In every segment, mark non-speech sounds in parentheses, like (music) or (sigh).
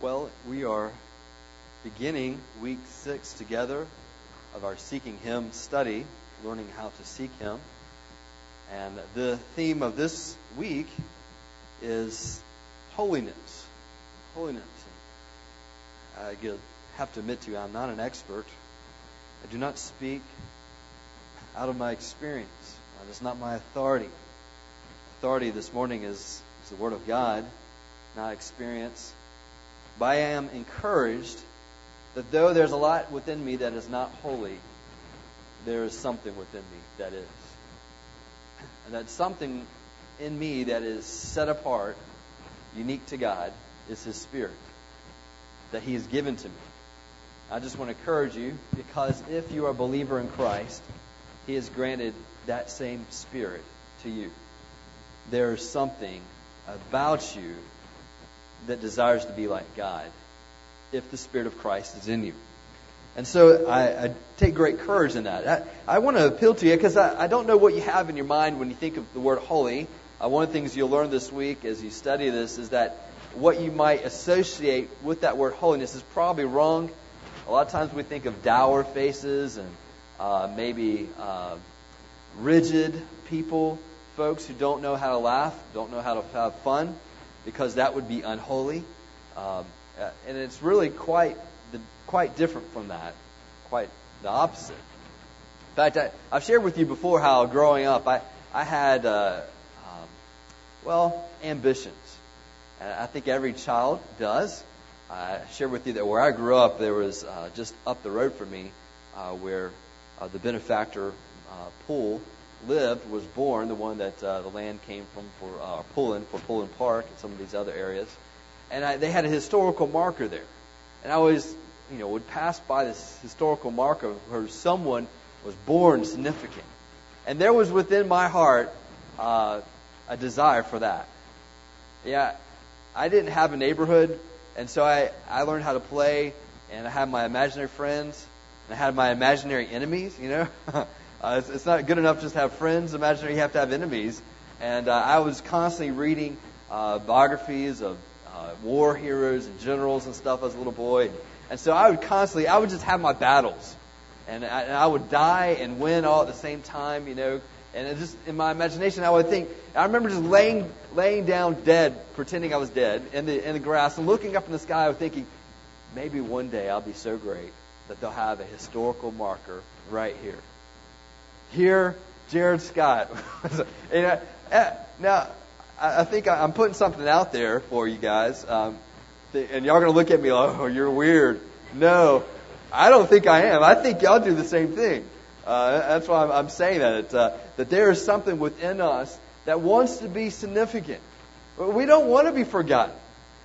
Well, we are beginning week six together of our Seeking Him study, learning how to seek Him. And the theme of this week is holiness. Holiness. I have to admit to you, I'm not an expert. I do not speak out of my experience. That is not my authority. Authority this morning is, is the Word of God, not experience. But I am encouraged that though there's a lot within me that is not holy, there is something within me that is. And that something in me that is set apart, unique to God, is His Spirit that He has given to me. I just want to encourage you because if you are a believer in Christ, He has granted that same Spirit to you. There is something about you that desires to be like God if the Spirit of Christ is in you. And so I, I take great courage in that. I, I want to appeal to you because I, I don't know what you have in your mind when you think of the word holy. Uh, one of the things you'll learn this week as you study this is that what you might associate with that word holiness is probably wrong. A lot of times we think of dour faces and uh, maybe uh, rigid people, folks who don't know how to laugh, don't know how to have fun because that would be unholy. Um, uh, and it's really quite the, quite different from that, quite the opposite. In fact, I, I've shared with you before how growing up I I had uh, um, well ambitions. And I think every child does. I shared with you that where I grew up, there was uh, just up the road from me uh, where uh, the benefactor uh, pool lived was born, the one that uh, the land came from for uh, Pullen, for Pullen Park and some of these other areas. And I, they had a historical marker there. And I always, you know, would pass by this historical marker where someone was born significant. And there was within my heart uh, a desire for that. Yeah, I didn't have a neighborhood, and so I, I learned how to play, and I had my imaginary friends, and I had my imaginary enemies, you know. (laughs) Uh, it's, it's, not good enough just to have friends. Imaginary, you have to have enemies. And uh, I was constantly reading uh, biographies of uh, war heroes and generals and stuff as a little boy. And so I would constantly, I would just have my battles. And I, and I would die and win all at the same time, you know. And just in my imagination, I would think. I remember just laying laying down dead, pretending I was dead in the in the grass, and looking up in the sky, thinking, maybe one day I'll be so great that they'll have a historical marker right here. Here, Jared Scott. (laughs) uh, now, I think I'm putting something out there for you guys, um, and y'all are gonna look at me like, "Oh, you're weird." No, I don't think I am. I think y'all do the same thing. Uh, that's why I'm, I'm saying that uh, that there is something within us that wants to be significant. We don't want to be forgotten.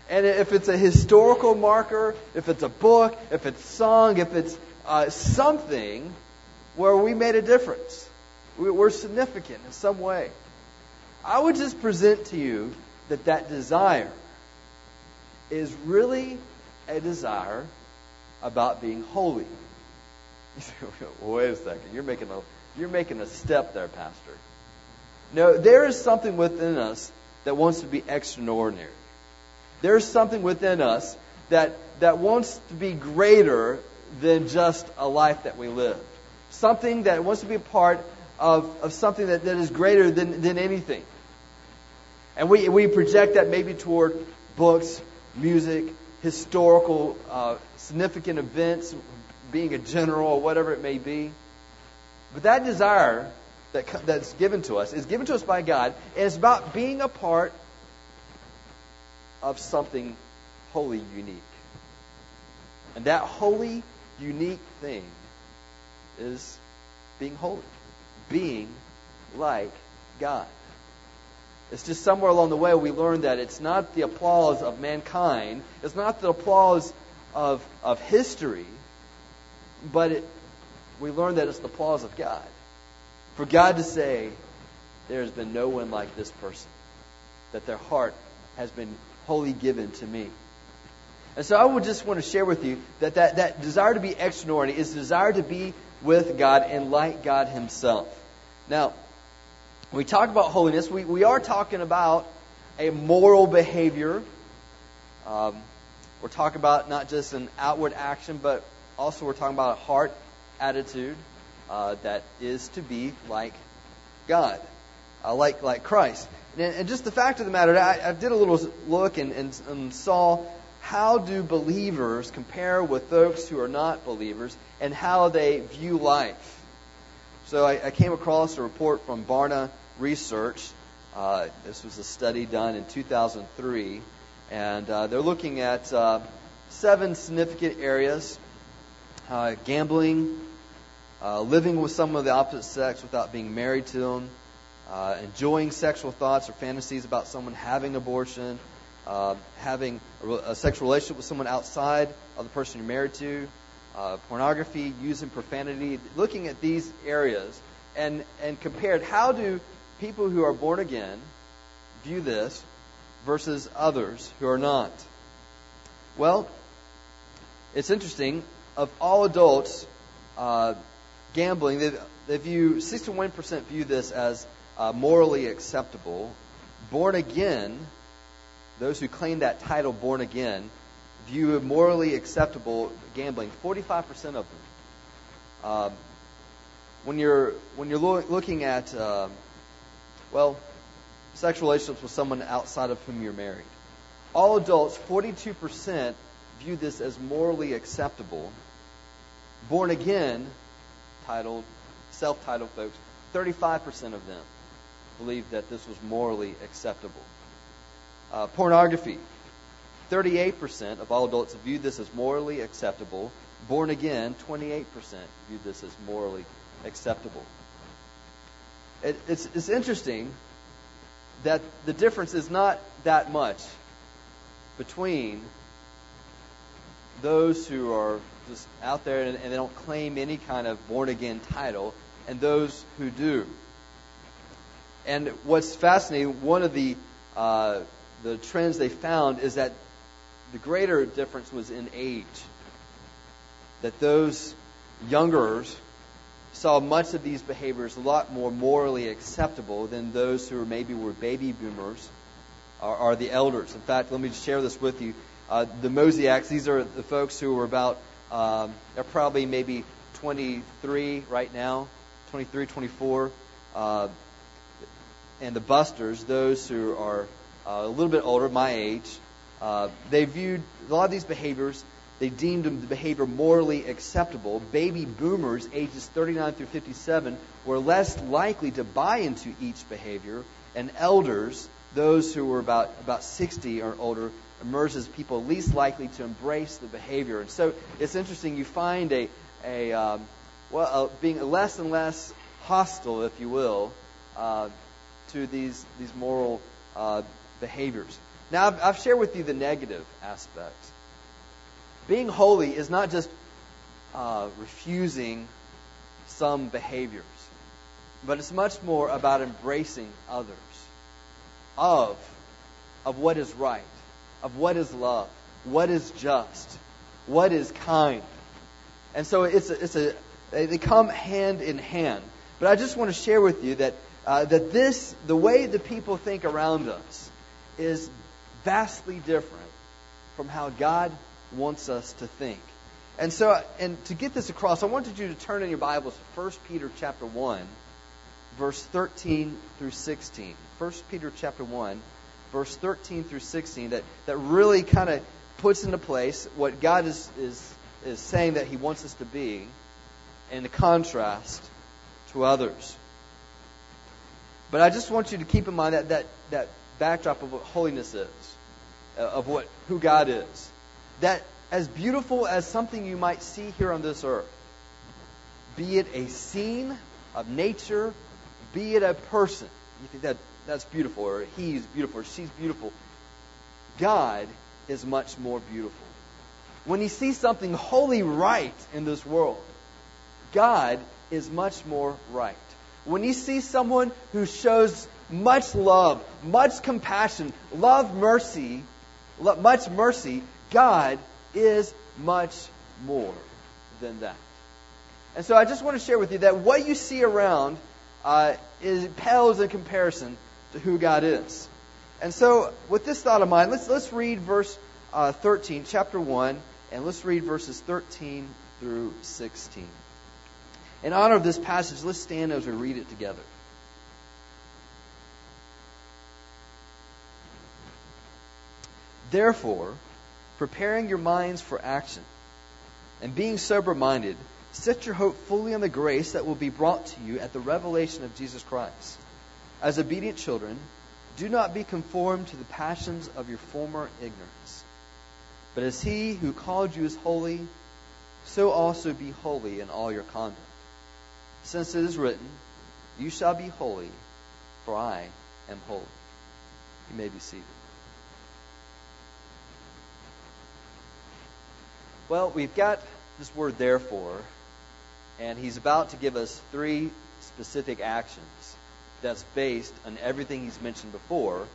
And if it's a historical marker, if it's a book, if it's song, if it's uh, something where we made a difference, we're significant in some way. I would just present to you that that desire is really a desire about being holy. (laughs) Wait a second. You're making a you're making a step there, Pastor. No, there is something within us that wants to be extraordinary. There's something within us that that wants to be greater than just a life that we live. Something that wants to be a part of, of something that, that is greater than, than anything. And we, we project that maybe toward books, music, historical, uh, significant events, being a general or whatever it may be. But that desire that, that's given to us is given to us by God, and it's about being a part of something wholly unique. And that holy, unique thing is being holy, being like God. It's just somewhere along the way we learn that it's not the applause of mankind, it's not the applause of, of history, but it, we learn that it's the applause of God. For God to say, there has been no one like this person, that their heart has been wholly given to me. And so I would just want to share with you that that, that desire to be extraordinary is desire to be with God and like God Himself. Now, when we talk about holiness, we, we are talking about a moral behavior. Um, We're talking about not just an outward action, but also we're talking about a heart attitude uh, that is to be like God, uh, like like Christ. And, and, just the fact of the matter, I, I did a little look and, and, and saw how do believers compare with those who are not believers and how they view life. So I, I came across a report from Barna Research. Uh, this was a study done in 2003, and uh, they're looking at uh, seven significant areas: uh, gambling, uh, living with someone of the opposite sex without being married to them, uh, enjoying sexual thoughts or fantasies about someone having abortion, uh, having a, a, sexual relationship with someone outside of the person you're married to, uh, pornography, using profanity, looking at these areas and, and compared how do people who are born again view this versus others who are not? Well, it's interesting. Of all adults, uh, gambling, they, they view 61% view this as uh, morally acceptable. Born again, those who claim that title, born again, view morally acceptable gambling. 45% of them. Um, when you're when you're lo- looking at uh, well, sexual relationships with someone outside of whom you're married, all adults, 42% view this as morally acceptable. Born again, titled, self-titled folks, 35% of them believe that this was morally acceptable. Uh, pornography. 38% of all adults viewed this as morally acceptable. Born again, 28% viewed this as morally acceptable. It, it's, it's interesting that the difference is not that much between those who are just out there and, and they don't claim any kind of born again title and those who do. And what's fascinating, one of the uh, the trends they found is that the greater difference was in age. That those youngers saw much of these behaviors a lot more morally acceptable than those who maybe were baby boomers or, or the elders. In fact, let me just share this with you. Uh, the Mosaics, these are the folks who were about, um, they're probably maybe 23 right now, 23, 24. Uh, and the busters, those who are uh, a little bit older, my age, uh, they viewed a lot of these behaviors, they deemed the behavior morally acceptable. Baby boomers, ages 39 through 57, were less likely to buy into each behavior, and elders, those who were about, about 60 or older, emerged as people least likely to embrace the behavior. And so it's interesting, you find a, a um, well, being less and less hostile, if you will, uh, to these these moral uh, behaviors. Now, I've, I've shared with you the negative aspect. Being holy is not just uh, refusing some behaviors, but it's much more about embracing others of of what is right, of what is love, what is just, what is kind. And so it's a, it's a they come hand in hand. But I just want to share with you that uh, that this, the way the people think around us, is vastly different from how God wants us to think. And so, and to get this across, I wanted you to turn in your Bibles to 1 Peter chapter 1, verse 13 through 16. 1 Peter chapter 1, verse 13 through 16, that, that really kind of puts into place what God is, is, is saying that He wants us to be in the contrast to others. But I just want you to keep in mind that, that, that backdrop of what holiness is, uh, of what who God is. That as beautiful as something you might see here on this earth, be it a scene of nature, be it a person, you think that that's beautiful, or he's beautiful, or she's beautiful. God is much more beautiful. When you see something wholly right in this world, God is much more right. When you see someone who shows much love, much compassion, love, mercy, much mercy, God is much more than that. And so I just want to share with you that what you see around uh, is pales in comparison to who God is. And so, with this thought in mind, let's let's read verse uh, 13, chapter 1, and let's read verses 13 through 16. In honor of this passage, let's stand as we read it together. Therefore, preparing your minds for action, and being sober minded, set your hope fully on the grace that will be brought to you at the revelation of Jesus Christ. As obedient children, do not be conformed to the passions of your former ignorance. But as he who called you is holy, so also be holy in all your conduct. Since it is written, You shall be holy, for I am holy. You may be seated. Well, we've got this word therefore, and he's about to give us three specific actions that's based on everything he's mentioned before,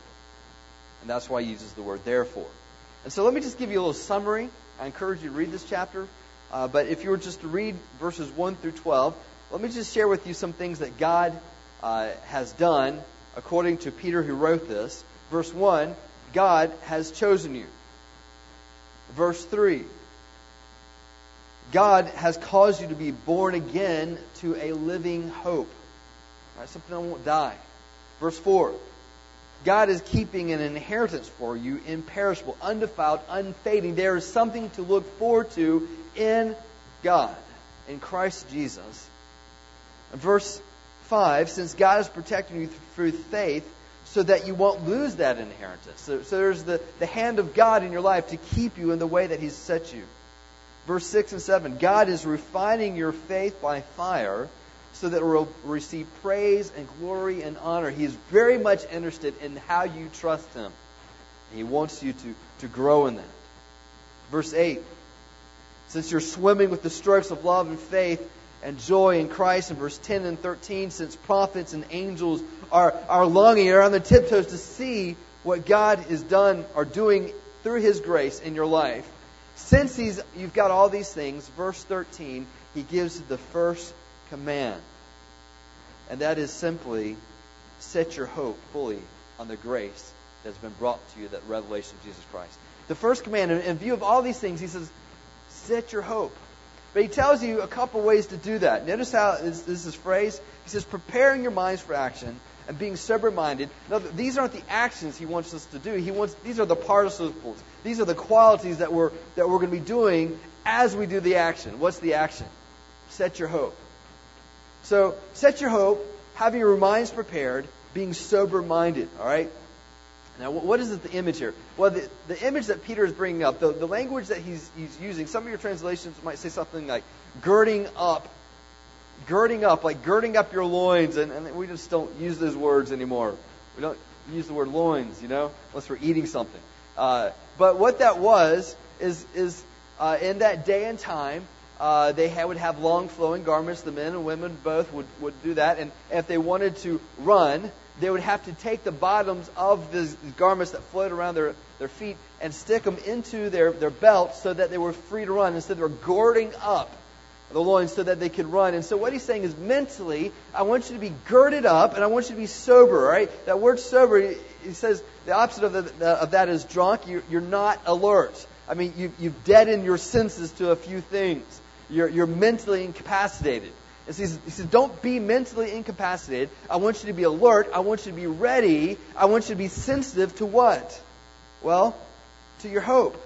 and that's why he uses the word therefore. And so let me just give you a little summary. I encourage you to read this chapter, uh, but if you were just to read verses 1 through 12, let me just share with you some things that God uh, has done according to Peter who wrote this. Verse 1 God has chosen you. Verse 3 God has caused you to be born again to a living hope. Right, something that won't die. Verse 4 God is keeping an inheritance for you, imperishable, undefiled, unfading. There is something to look forward to in God, in Christ Jesus. Verse 5 Since God is protecting you through faith, so that you won't lose that inheritance. So, so there's the, the hand of God in your life to keep you in the way that He's set you. Verse 6 and 7 God is refining your faith by fire so that it will receive praise and glory and honor. He is very much interested in how you trust Him. He wants you to, to grow in that. Verse 8 Since you're swimming with the strokes of love and faith and joy in Christ, in verse 10 and 13, since prophets and angels are, are longing, are on their tiptoes to see what God is done or doing through His grace in your life. Since he's, you've got all these things, verse 13, he gives the first command. And that is simply set your hope fully on the grace that's been brought to you, that revelation of Jesus Christ. The first command, in view of all these things, he says, set your hope. But he tells you a couple ways to do that. Notice how this, this is phrased. He says, preparing your minds for action and being sober minded. Now, these aren't the actions he wants us to do. He wants these are the participles. These are the qualities that we're that we're going to be doing as we do the action. What's the action? Set your hope. So set your hope, having your minds prepared, being sober minded. All right. Now, what is it, the image here? Well, the, the image that Peter is bringing up, the, the language that he's, he's using, some of your translations might say something like girding up girding up, like girding up your loins, and, and we just don't use those words anymore. We don't use the word loins, you know, unless we're eating something. Uh, but what that was is is uh, in that day and time, uh, they would have long flowing garments. The men and women both would would do that, and if they wanted to run, they would have to take the bottoms of the garments that float around their their feet and stick them into their their belts so that they were free to run. Instead, they were girding up the loins so that they could run. And so what he's saying is mentally, I want you to be girded up and I want you to be sober, right? That word sober, he says the opposite of, the, of that is drunk. You're, you're not alert. I mean, you, you've deadened your senses to a few things. You're, you're mentally incapacitated. And so he says, don't be mentally incapacitated. I want you to be alert. I want you to be ready. I want you to be sensitive to what? Well, to your hope.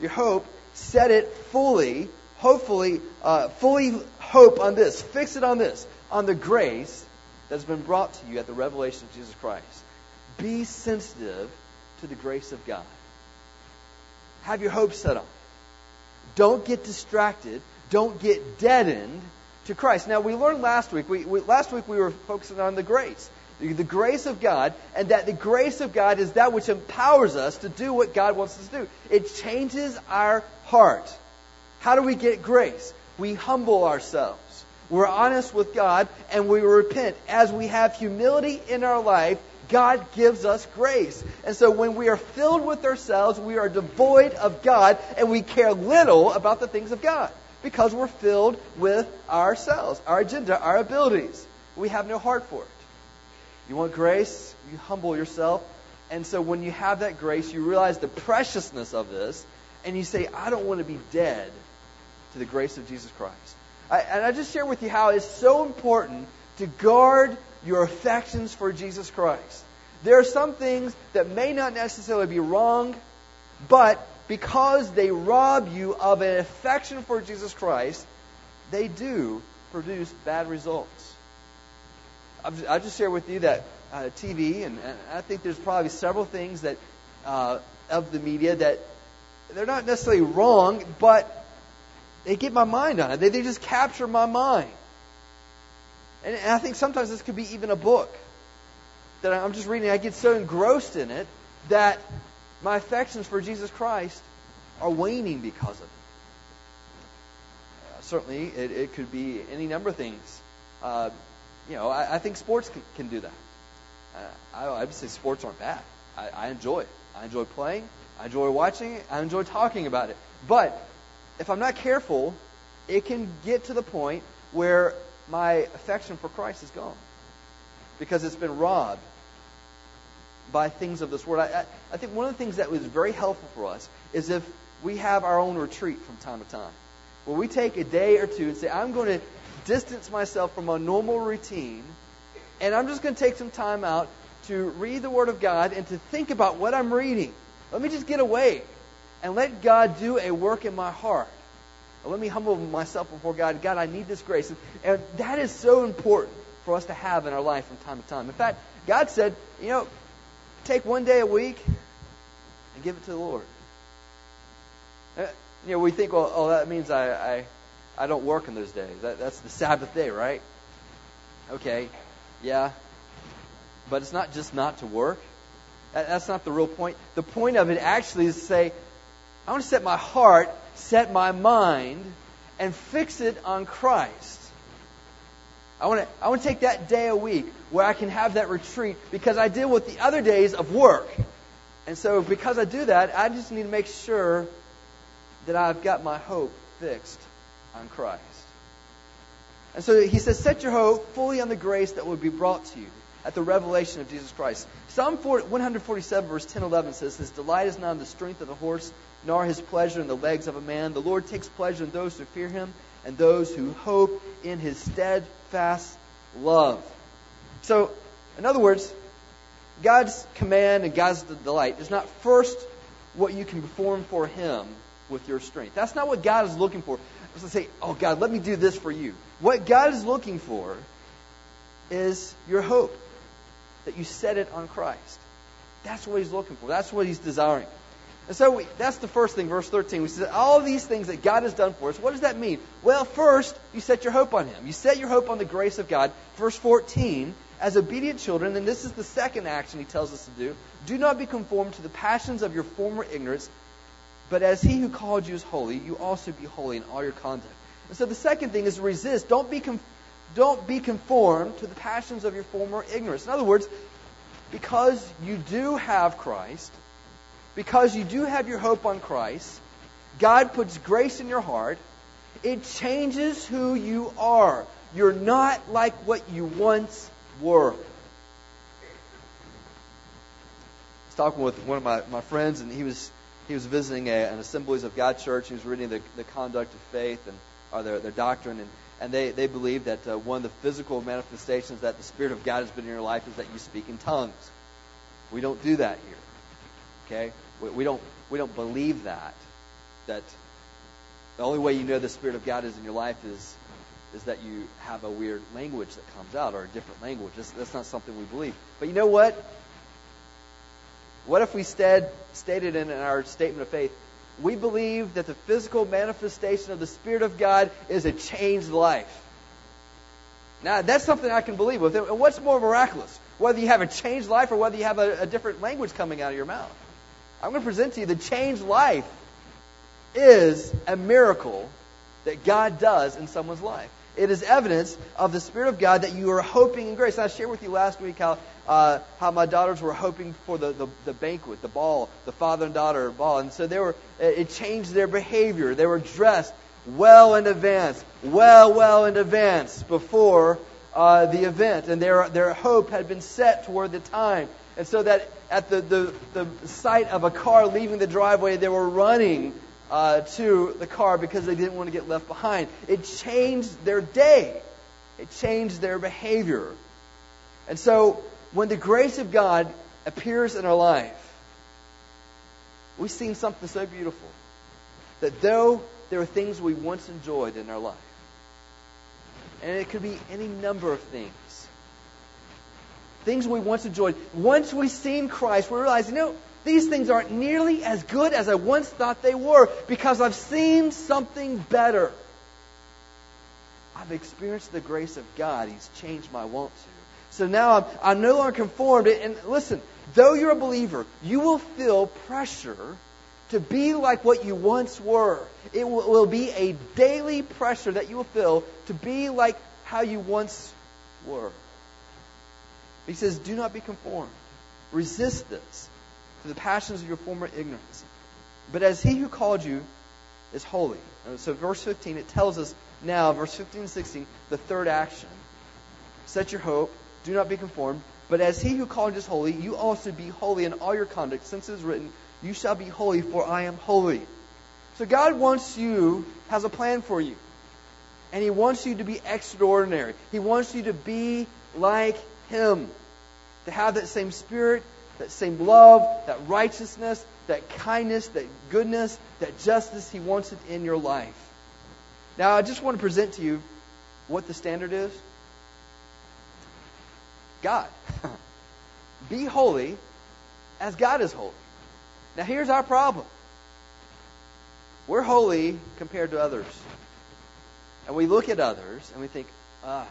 Your hope, set it fully hopefully, uh, fully hope on this, fix it on this, on the grace that's been brought to you at the revelation of Jesus Christ. Be sensitive to the grace of God. Have your hope set on. Don't get distracted. Don't get deadened to Christ. Now, we learned last week, we, we, last week we were focusing on the grace. The, the grace of God, and that the grace of God is that which empowers us to do what God wants us to do. It changes our heart. How do we get grace? We humble ourselves. We're honest with God and we repent. As we have humility in our life, God gives us grace. And so when we are filled with ourselves, we are devoid of God and we care little about the things of God because we're filled with ourselves, our agenda, our abilities. We have no heart for it. You want grace? You humble yourself. And so when you have that grace, you realize the preciousness of this, and you say, I don't want to be dead to the grace of Jesus Christ. I, and I just share with you how it's so important to guard your affections for Jesus Christ. There are some things that may not necessarily be wrong, but because they rob you of an affection for Jesus Christ, they do produce bad results. I'll just share with you that uh, TV, and, and, I think there's probably several things that uh, of the media that they're not necessarily wrong, but they get my mind on it. They, they just capture my mind. And, and I think sometimes this could be even a book that I'm just reading. I get so engrossed in it that my affections for Jesus Christ are waning because of it. Uh, certainly, it, it, could be any number of things. Uh, you know, I, I think sports can, can do that. Uh, I, I would say sports aren't bad. I, I enjoy it. I enjoy playing. I enjoy watching it. I enjoy talking about it. But if I'm not careful, it can get to the point where my affection for Christ is gone because it's been robbed by things of this world. I, I, I think one of the things that was very helpful for us is if we have our own retreat from time to time, where we take a day or two and say, I'm going to distance myself from a normal routine, and I'm just going to take some time out to read the Word of God and to think about what I'm reading. Let me just get away and let God do a work in my heart. Let me humble myself before God. God, I need this grace. And that is so important for us to have in our life from time to time. In fact, God said, you know, take one day a week and give it to the Lord. Uh, you know, we think, well, oh, that means I, I, I don't work in those days. That, that's the Sabbath day, right? Okay, yeah. But it's not just not to work. That, that's not the real point. The point of it actually is to say, I want to set my heart, set my mind, and fix it on Christ. I want to I want to take that day a week where I can have that retreat because I deal with the other days of work. And so because I do that, I just need to make sure that I've got my hope fixed on Christ. And so he says, set your hope fully on the grace that will be brought to you at the revelation of Jesus Christ. Psalm 147, verse 10 11 says, His delight is not in the strength of the horse, nor his pleasure in the legs of a man. The Lord takes pleasure in those who fear him and those who hope in his steadfast love. So, in other words, God's command and God's delight is not first what you can perform for him with your strength. That's not what God is looking for. It's to say, oh God, let me do this for you. What God is looking for is your hope, that you set it on Christ. That's what he's looking for. That's what he's desiring. And so we, that's the first thing, verse 13. We said all these things that God has done for us. What does that mean? Well, first, you set your hope on Him. You set your hope on the grace of God. Verse 14, as obedient children, and this is the second action He tells us to do, do not be conformed to the passions of your former ignorance, but as He who called you is holy, you also be holy in all your conduct. And so the second thing is resist. Don't be, don't be conformed to the passions of your former ignorance. In other words, because you do have Christ, because you do have your hope on Christ, God puts grace in your heart. It changes who you are. You're not like what you once were. I was talking with one of my, my friends, and he was he was visiting a, an Assemblies of God church. He was reading the, the conduct of faith and or their, their doctrine, and, and they, they believe that uh, one of the physical manifestations that the Spirit of God has been in your life is that you speak in tongues. We don't do that here. Okay? We, we don't we don't believe that. That the only way you know the Spirit of God is in your life is is that you have a weird language that comes out or a different language. That's, that's not something we believe. But you know what? What if we stated in our statement of faith, we believe that the physical manifestation of the Spirit of God is a changed life? Now, that's something I can believe with. And what's more miraculous? Whether you have a changed life or whether you have a, a different language coming out of your mouth. I'm going to present to you the changed life is a miracle that God does in someone's life. It is evidence of the Spirit of God that you are hoping in grace. And I shared with you last week how uh, how my daughters were hoping for the, the, the banquet, the ball, the father and daughter ball, and so they were. It changed their behavior. They were dressed well in advance, well, well in advance before uh, the event, and their their hope had been set toward the time And so that at the, the, the sight of a car leaving the driveway, they were running uh, to the car because they didn't want to get left behind. It changed their day, it changed their behavior. And so when the grace of God appears in our life, we've seen something so beautiful that though there are things we once enjoyed in our life, and it could be any number of things. Things we once enjoyed. Once we've seen Christ, we realize, you know, these things aren't nearly as good as I once thought they were because I've seen something better. I've experienced the grace of God. He's changed my want to. So now I'm, I'm no longer conformed. And listen, though you're a believer, you will feel pressure to be like what you once were. It will, will be a daily pressure that you will feel to be like how you once were. He says, Do not be conformed. Resist this to the passions of your former ignorance. But as he who called you is holy. Uh, so, verse 15, it tells us now, verse 15 and 16, the third action. Set your hope, do not be conformed. But as he who called you is holy, you also be holy in all your conduct, since it is written, you shall be holy, for I am holy. So God wants you, has a plan for you. And He wants you to be extraordinary. He wants you to be like Him. To have that same spirit, that same love, that righteousness, that kindness, that goodness, that justice. He wants it in your life. Now, I just want to present to you what the standard is God. (laughs) be holy as God is holy. Now, here's our problem we're holy compared to others. And we look at others and we think, ah,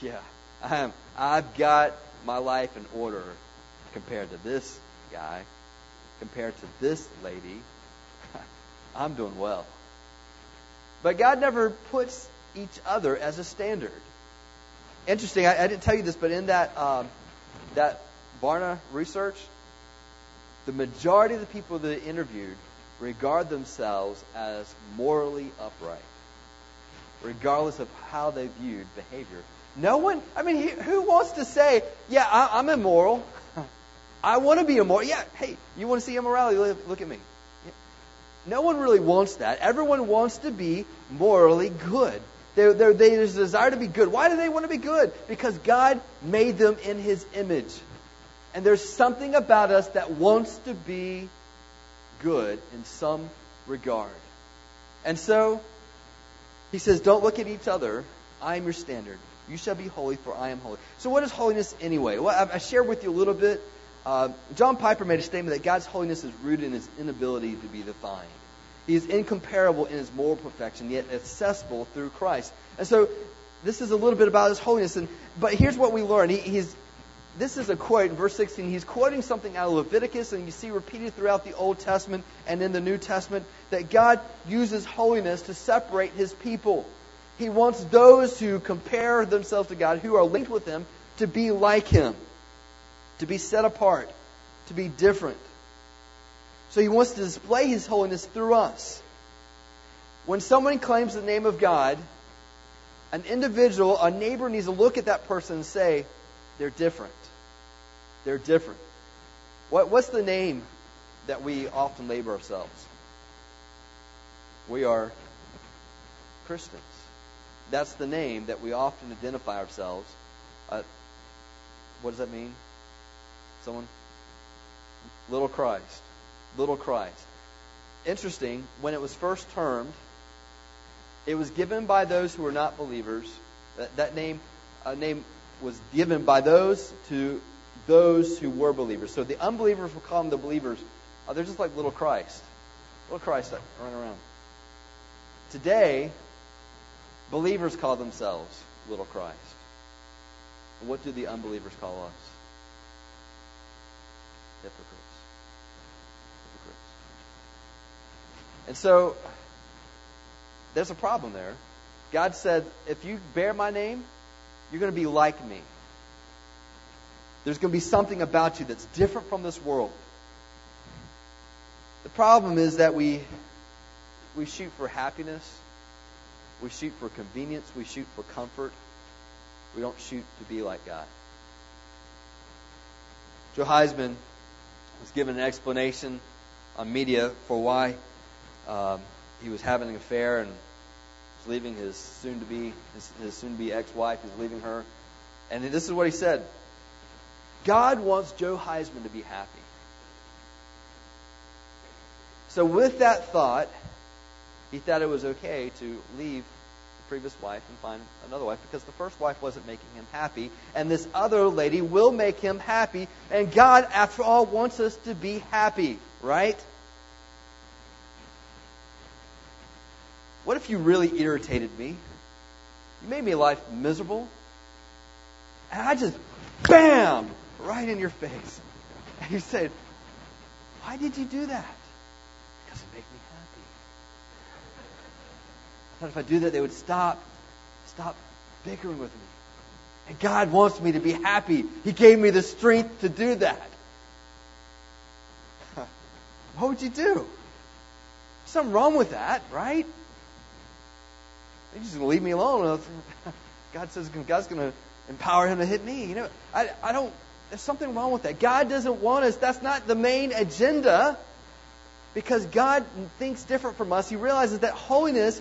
yeah, I'm, I've got my life in order compared to this guy, compared to this lady. (laughs) I'm doing well. But God never puts each other as a standard. Interesting, I, I didn't tell you this, but in that um, that Barna research, the majority of the people that interviewed regard themselves as morally upright, regardless of how they viewed behavior. No one, I mean, who wants to say, yeah, I, am immoral. (laughs) I want to be immoral. Yeah, hey, you want to see immorality? Look, at me. No one really wants that. Everyone wants to be morally good. They're, they're, they desire to be good. Why do they want to be good? Because God made them in His image. And there's something about us that wants to be good in some regard. And so, he says, Don't look at each other. I am your standard. You shall be holy, for I am holy. So, what is holiness anyway? Well, I shared with you a little bit. Uh, John Piper made a statement that God's holiness is rooted in his inability to be defined. He is incomparable in his moral perfection, yet accessible through Christ. And so, this is a little bit about his holiness. And but here's what we learn. He, he's this is a quote in verse 16. He's quoting something out of Leviticus, and you see repeated throughout the Old Testament and in the New Testament that God uses holiness to separate his people. He wants those who compare themselves to God, who are linked with him, to be like him, to be set apart, to be different. So he wants to display his holiness through us. When someone claims the name of God, an individual, a neighbor needs to look at that person and say, they're different. They're different. What, what's the name that we often label ourselves? We are Christians. That's the name that we often identify ourselves. Uh, what does that mean? Someone? Little Christ. Little Christ. Interesting, when it was first termed, it was given by those who were not believers. That, that name, uh, name was given by those to those who were believers. So the unbelievers will call them the believers. Oh, they're just like little Christ. Little Christ that run around. Today, believers call themselves little Christ. What do the unbelievers call us? Hypocrites. Hypocrites. And so, there's a problem there. God said, if you bear my name, you're going to be like me. There's going to be something about you that's different from this world. The problem is that we we shoot for happiness, we shoot for convenience, we shoot for comfort. We don't shoot to be like God. Joe Heisman was given an explanation on media for why um, he was having an affair and was leaving his soon to be his, his soon to be ex wife. He's leaving her, and this is what he said: God wants Joe Heisman to be happy. So with that thought, he thought it was okay to leave the previous wife and find another wife because the first wife wasn't making him happy, and this other lady will make him happy. And God, after all, wants us to be happy, right? What if you really irritated me? You made me life miserable. And I just, bam, right in your face. And you said, Why did you do that? Because it made me happy. If I do that, they would stop, stop bickering with me. And God wants me to be happy. He gave me the strength to do that. (laughs) what would you do? Something wrong with that, right? He's just going to leave me alone. (laughs) God says God's going to empower him to hit me. You know, I, I don't, there's something wrong with that. God doesn't want us. That's not the main agenda because God thinks different from us. He realizes that holiness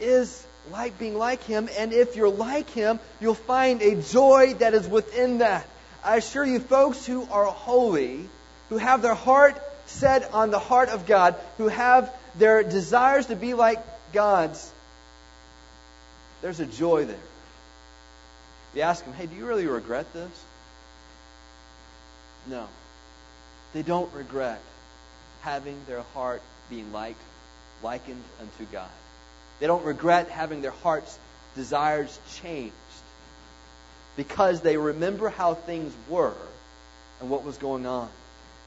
is like being like Him, and if you're like Him, you'll find a joy that is within that. I assure you, folks who are holy, who have their heart set on the heart of God, who have their desires to be like God's, there's a joy there. You ask them, hey, do you really regret this? No. They don't regret having their heart being like, likened unto God. They don't regret having their heart's desires changed because they remember how things were and what was going on.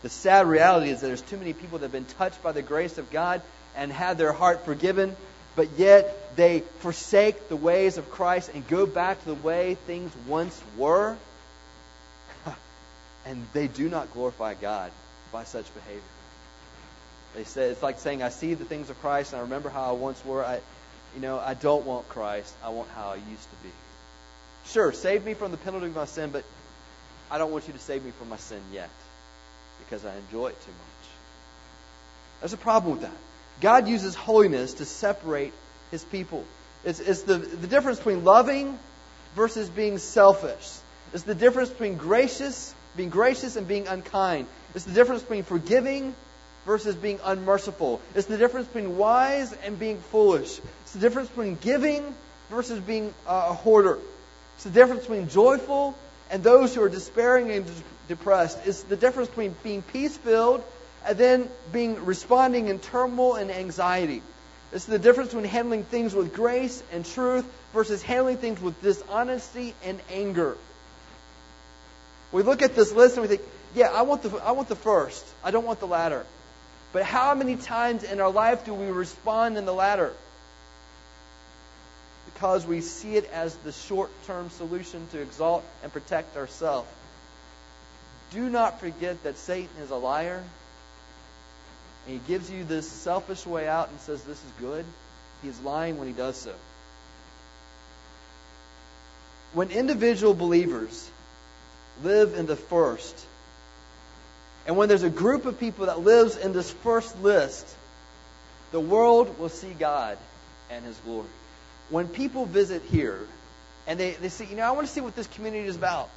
The sad reality is that there's too many people that have been touched by the grace of God and had their heart forgiven, but yet they forsake the ways of Christ and go back to the way things once were. (laughs) and they do not glorify God by such behavior. They say it's like saying, "I see the things of Christ, and I remember how I once were. I, you know, I don't want Christ. I want how I used to be. Sure, save me from the penalty of my sin, but I don't want you to save me from my sin yet, because I enjoy it too much." There's a problem with that. God uses holiness to separate his people. It's, it's the, the difference between loving versus being selfish. It's the difference between gracious, being gracious and being unkind. It's the difference between forgiving versus being unmerciful. It's the difference between wise and being foolish. It's the difference between giving versus being uh, a hoarder. It's the difference between joyful and those who are despairing and depressed. It's the difference between being peace filled and then being responding in turmoil and anxiety. It's the difference between handling things with grace and truth versus handling things with dishonesty and anger. We look at this list and we think, yeah, I want the, I want the first. I don't want the latter. But how many times in our life do we respond in the latter? Because we see it as the short term solution to exalt and protect ourselves. Do not forget that Satan is a liar and he gives you this selfish way out and says this is good, he is lying when he does so. When individual believers live in the first, and when there's a group of people that lives in this first list, the world will see God and his glory. When people visit here and they, they see, you know, I want to see what this community is about.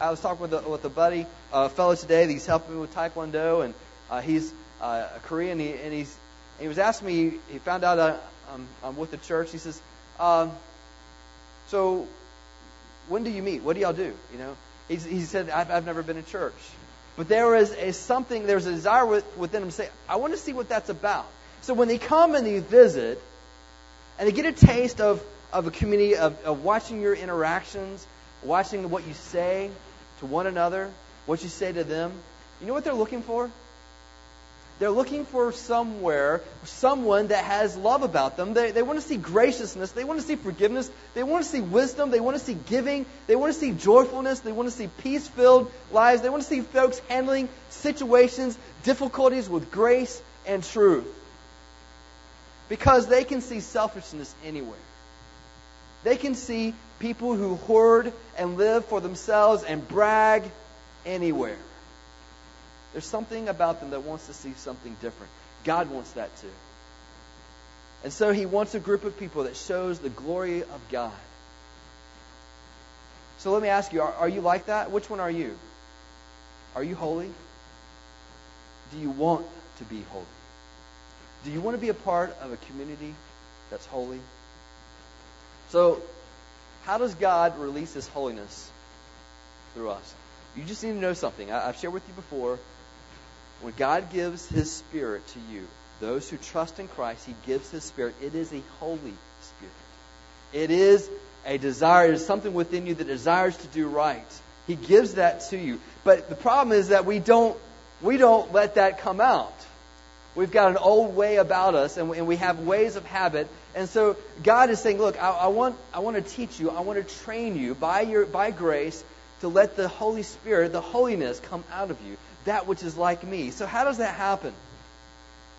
I was talking with a, with a buddy, a fellow today, he's helping me with Taekwondo, and uh, he's uh, a Korean, he, and he's he was asking me. He found out uh, I'm, I'm with the church. He says, um, "So, when do you meet? What do y'all do?" You know, He's, he said, I've, "I've never been in church." But there is a something. There's a desire within them to say, "I want to see what that's about." So when they come and they visit, and they get a taste of of a community of, of watching your interactions, watching what you say to one another, what you say to them, you know what they're looking for? They're looking for somewhere, someone that has love about them. They, they want to see graciousness. They want to see forgiveness. They want to see wisdom. They want to see giving. They want to see joyfulness. They want to see peace filled lives. They want to see folks handling situations, difficulties with grace and truth. Because they can see selfishness anywhere. They can see people who hoard and live for themselves and brag anywhere. There's something about them that wants to see something different. God wants that too. And so he wants a group of people that shows the glory of God. So let me ask you, are, are you like that? Which one are you? Are you holy? Do you want to be holy? Do you want to be a part of a community that's holy? So, how does God release His holiness through us? You just need to know something. I, have shared with you before. When God gives His Spirit to you, those who trust in Christ, He gives His Spirit. It is a holy Spirit. It is a desire, it is something within you that desires to do right. He gives that to you. But the problem is that we don't we don't let that come out. We've got an old way about us, and we, have ways of habit. And so God is saying, "Look, I, I, want I want to teach you. I want to train you by your by grace to let the Holy Spirit, the holiness, come out of you, that which is like me." So how does that happen?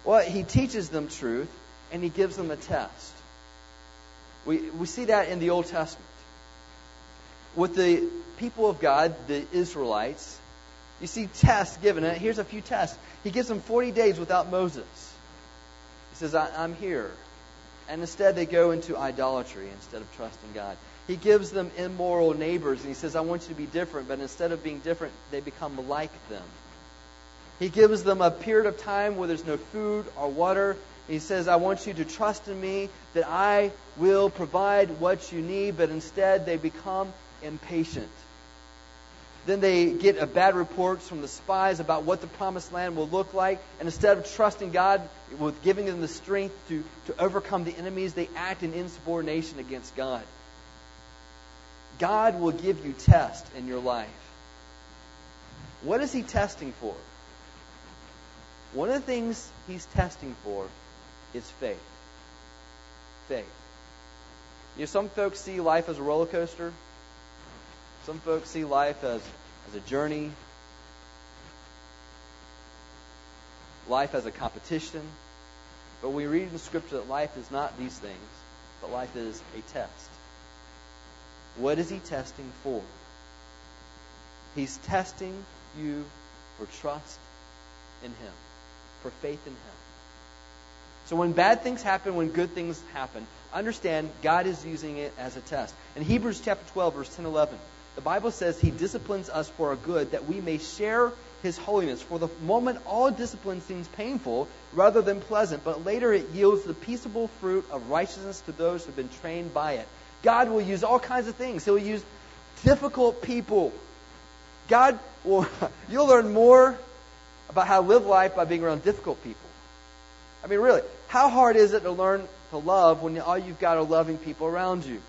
Well, He teaches them truth, and He gives them a test. We we see that in the Old Testament with the people of God, the Israelites you see tests given. And here's a few tests. He gives them 40 days without Moses. He says, I'm here. And instead, they go into idolatry instead of trusting God. He gives them immoral neighbors, and he says, I want you to be different. But instead of being different, they become like them. He gives them a period of time where there's no food or water. He says, I want you to trust in me that I will provide what you need, but instead they become impatient. Then they get a bad reports from the spies about what the promised land will look like. And instead of trusting God with giving them the strength to, to overcome the enemies, they act in insubordination against God. God will give you tests in your life. What is He testing for? One of the things He's testing for is faith. Faith. You know, some folks see life as a roller coaster. Some folks see life as, as a journey, life as a competition. But we read in Scripture that life is not these things, but life is a test. What is He testing for? He's testing you for trust in Him, for faith in Him. So when bad things happen, when good things happen, understand God is using it as a test. In Hebrews chapter 12, verse 10 11, the Bible says he disciplines us for our good that we may share his holiness. For the moment, all discipline seems painful rather than pleasant, but later it yields the peaceable fruit of righteousness to those who have been trained by it. God will use all kinds of things. He'll use difficult people. God will, (laughs) you'll learn more about how to live life by being around difficult people. I mean, really, how hard is it to learn to love when all you've got are loving people around you?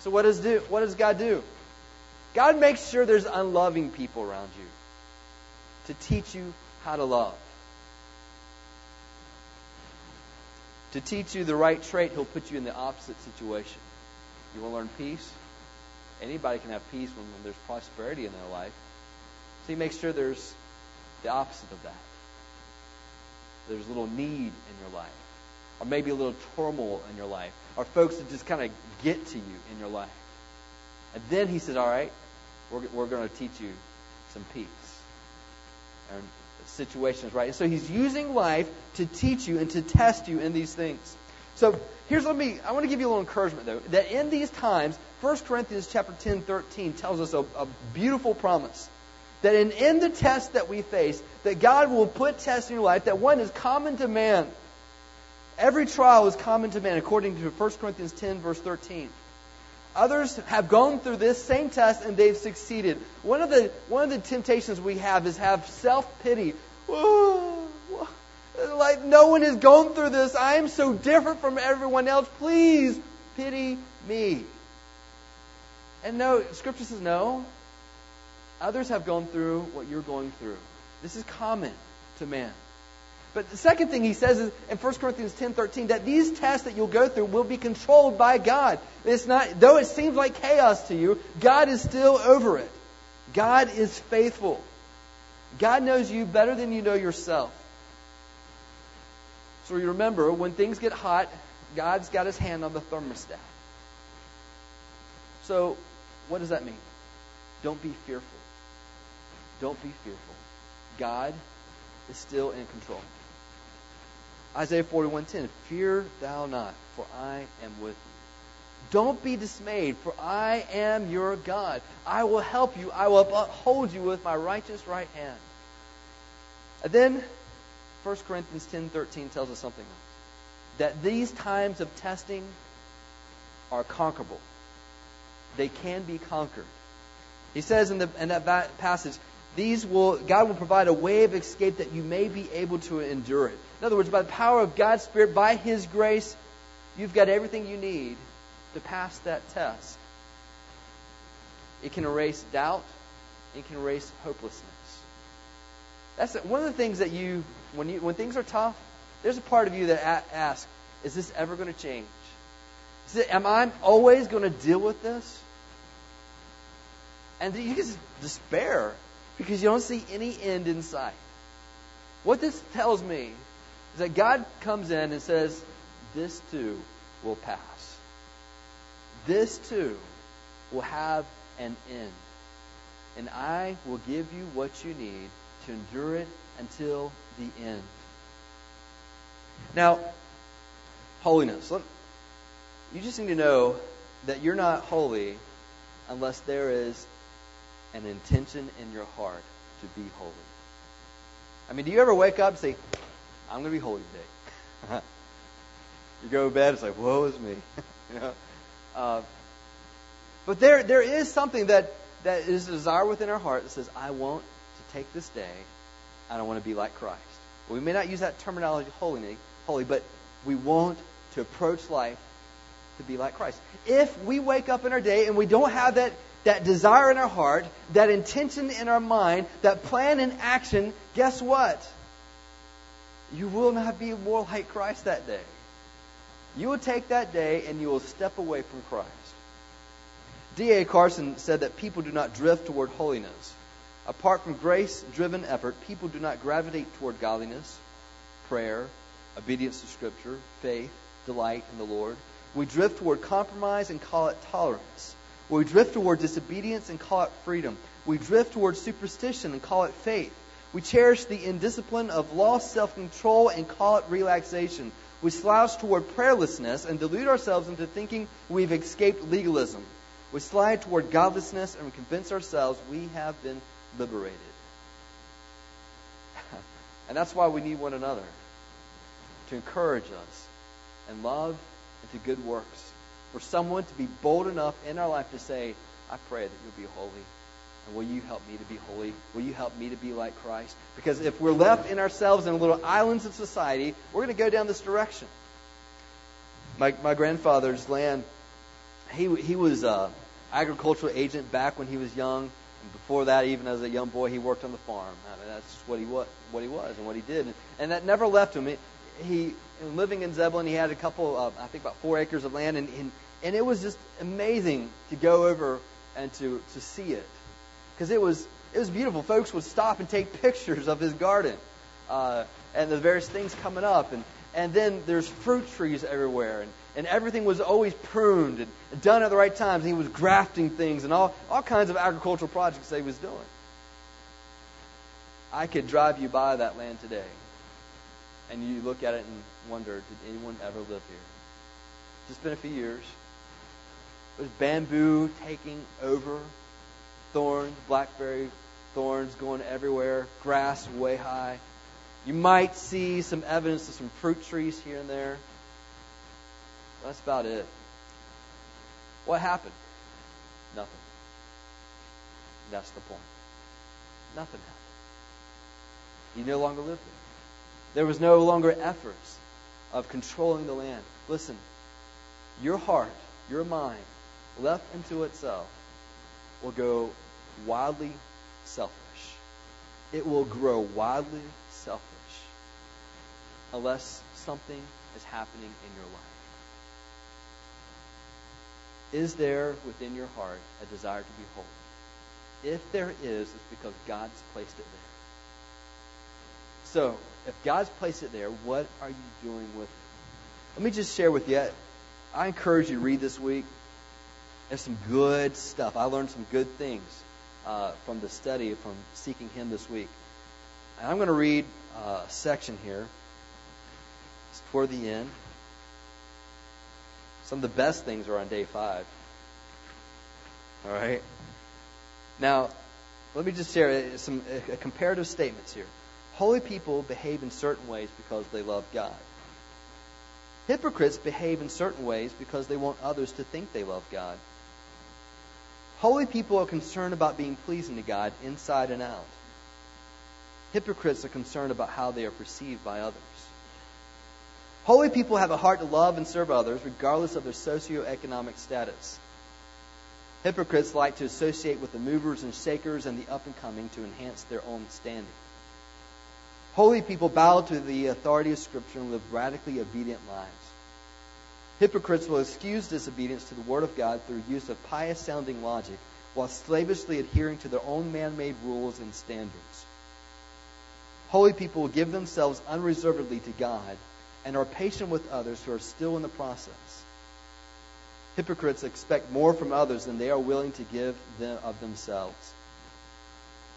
So what does do? What does God do? God makes sure there's unloving people around you to teach you how to love. To teach you the right trait, He'll put you in the opposite situation. You want to learn peace? Anybody can have peace when, when there's prosperity in their life. So He makes sure there's the opposite of that. There's a little need in your life or maybe a little turmoil in your life, or folks that just kind of get to you in your life. And then he says, All right, we're, we're going to teach you some peace. And situations, right? And so he's using life to teach you and to test you in these things. So here's let me I want to give you a little encouragement though that in these times 1 Corinthians chapter 10 13 tells us a, a beautiful promise that in, in the test that we face that God will put tests in your life that one is common to man Every trial is common to man, according to 1 Corinthians 10, verse 13. Others have gone through this same test and they've succeeded. One of the, one of the temptations we have is have self pity. Like, no one has gone through this. I am so different from everyone else. Please pity me. And no, Scripture says no. Others have gone through what you're going through. This is common to man. But the second thing he says is in 1 Corinthians 10:13 that these tests that you'll go through will be controlled by God. It's not though it seems like chaos to you, God is still over it. God is faithful. God knows you better than you know yourself. So you remember when things get hot, God's got his hand on the thermostat. So what does that mean? Don't be fearful. Don't be fearful. God is still in control. Isaiah 41:10 Fear thou not, for I am with you. Don't be dismayed, for I am your God. I will help you. I will uphold you with my righteous right hand. And then 1 Corinthians 10:13 tells us something else. That these times of testing are conquerable. They can be conquered. He says in, the, in that passage, these will God will provide a way of escape that you may be able to endure it. In other words, by the power of God's Spirit, by His grace, you've got everything you need to pass that test. It can erase doubt. It can erase hopelessness. That's one of the things that you, when you, when things are tough, there's a part of you that asks, "Is this ever going to change? It, am I always going to deal with this?" And you just despair because you don't see any end in sight. What this tells me is that God comes in and says, This too will pass. This too will have an end. And I will give you what you need to endure it until the end. Now, holiness. You just need to know that you're not holy unless there is an intention in your heart to be holy. I mean, do you ever wake up and say, I'm going to be holy today? (laughs) you go to bed, it's like, woe is me. (laughs) you know? Uh, but there, there is something that, that is a desire within our heart that says, I want to take this day and I want to be like Christ. Well, we may not use that terminology holy, holy, but we want to approach life to be like Christ. If we wake up in our day and we don't have that that desire in our heart, that intention in our mind, that plan in action, guess what? You will not be more like Christ that day. You will take that day and you will step away from Christ. D.A. Carson said that people do not drift toward holiness. Apart from grace driven effort, people do not gravitate toward godliness, prayer, obedience to Scripture, faith, delight in the Lord. We drift toward compromise and call it tolerance. We drift toward disobedience and call it freedom. We drift toward superstition and call it faith. We cherish the indiscipline of lost self control and call it relaxation. We slouch toward prayerlessness and delude ourselves into thinking we've escaped legalism. We slide toward godlessness and convince ourselves we have been liberated. (laughs) and that's why we need one another to encourage us in love and to good works for someone to be bold enough in our life to say, I pray that you'll be holy. And will you help me to be holy? Will you help me to be like Christ? Because if we're left in ourselves in little islands of society, we're going to go down this direction. My, my grandfather's land, he, he was an agricultural agent back when he was young. And before that, even as a young boy, he worked on the farm. I mean, that's what he, was, what he was and what he did. And, and that never left him. It, he living in Zebulon, he had a couple, of, I think about four acres of land, and, and and it was just amazing to go over and to to see it because it was it was beautiful. Folks would stop and take pictures of his garden uh, and the various things coming up, and and then there's fruit trees everywhere, and and everything was always pruned and done at the right times. He was grafting things and all all kinds of agricultural projects he was doing. I could drive you by that land today and you look at it and wonder, did anyone ever live here? It's just been a few years. There's bamboo taking over, thorns, blackberry thorns going everywhere, grass way high. You might see some evidence of some fruit trees here and there. That's about it. What happened? Nothing. That's the point. Nothing happened. You no longer live there. There was no longer efforts of controlling the land. Listen, your heart, your mind, left unto itself, will go wildly selfish. It will grow wildly selfish unless something is happening in your life. Is there within your heart a desire to be holy? If there is, it's because God's placed it there. So, if God's placed it there, what are you doing with it? Let me just share with you. I encourage you to read this week. There's some good stuff. I learned some good things uh, from the study from Seeking Him this week. And I'm going to read uh, a section here. It's toward the end. Some of the best things are on day five. All right? Now, let me just share some uh, comparative statements here. Holy people behave in certain ways because they love God. Hypocrites behave in certain ways because they want others to think they love God. Holy people are concerned about being pleasing to God inside and out. Hypocrites are concerned about how they are perceived by others. Holy people have a heart to love and serve others regardless of their socioeconomic status. Hypocrites like to associate with the movers and shakers and the up and coming to enhance their own standing. Holy people bow to the authority of Scripture and live radically obedient lives. Hypocrites will excuse disobedience to the Word of God through use of pious sounding logic while slavishly adhering to their own man made rules and standards. Holy people will give themselves unreservedly to God and are patient with others who are still in the process. Hypocrites expect more from others than they are willing to give them of themselves.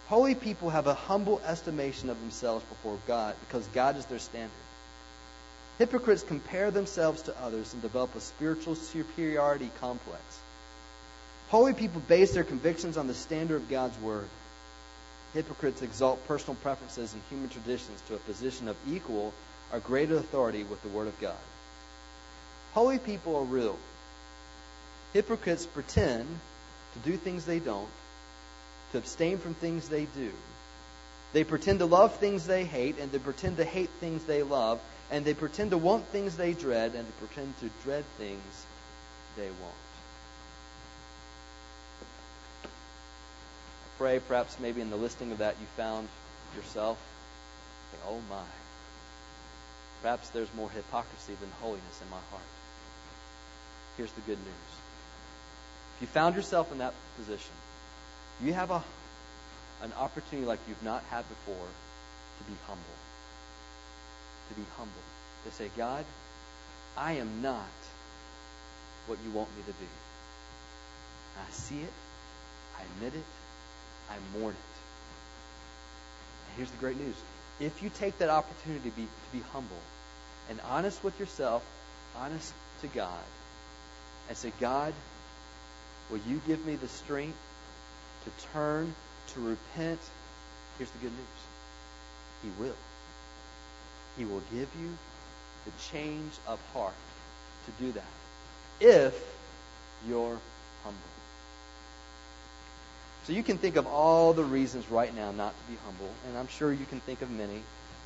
Holy people have a humble estimation of themselves before God because God is their standard. Hypocrites compare themselves to others and develop a spiritual superiority complex. Holy people base their convictions on the standard of God's Word. Hypocrites exalt personal preferences and human traditions to a position of equal or greater authority with the Word of God. Holy people are real. Hypocrites pretend to do things they don't to abstain from things they do. They pretend to love things they hate, and they pretend to hate things they love, and they pretend to want things they dread, and they pretend to dread things they want. I pray perhaps maybe in the listing of that you found yourself. Oh my. Perhaps there's more hypocrisy than holiness in my heart. Here's the good news. If you found yourself in that position, you have a, an opportunity like you've not had before to be humble. To be humble. To say, God, I am not what you want me to be. I see it. I admit it. I mourn it. And here's the great news. If you take that opportunity to be, to be humble and honest with yourself, honest to God, and say, God, will you give me the strength to turn, to repent, here's the good news He will. He will give you the change of heart to do that if you're humble. So you can think of all the reasons right now not to be humble, and I'm sure you can think of many,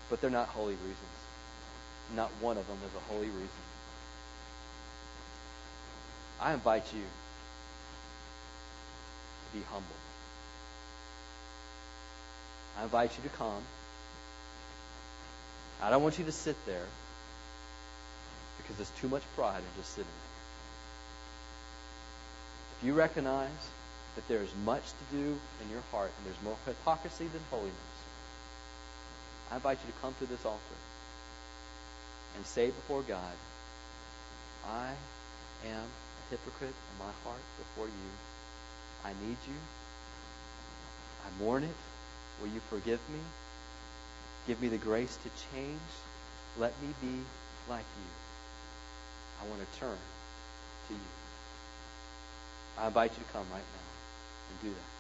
but they're not holy reasons. Not one of them is a holy reason. I invite you to be humble. I invite you to come. I don't want you to sit there because there's too much pride in just sitting there. If you recognize that there is much to do in your heart and there's more hypocrisy than holiness, I invite you to come to this altar and say before God, I am a hypocrite in my heart before you. I need you. I mourn it. Will you forgive me? Give me the grace to change. Let me be like you. I want to turn to you. I invite you to come right now and do that.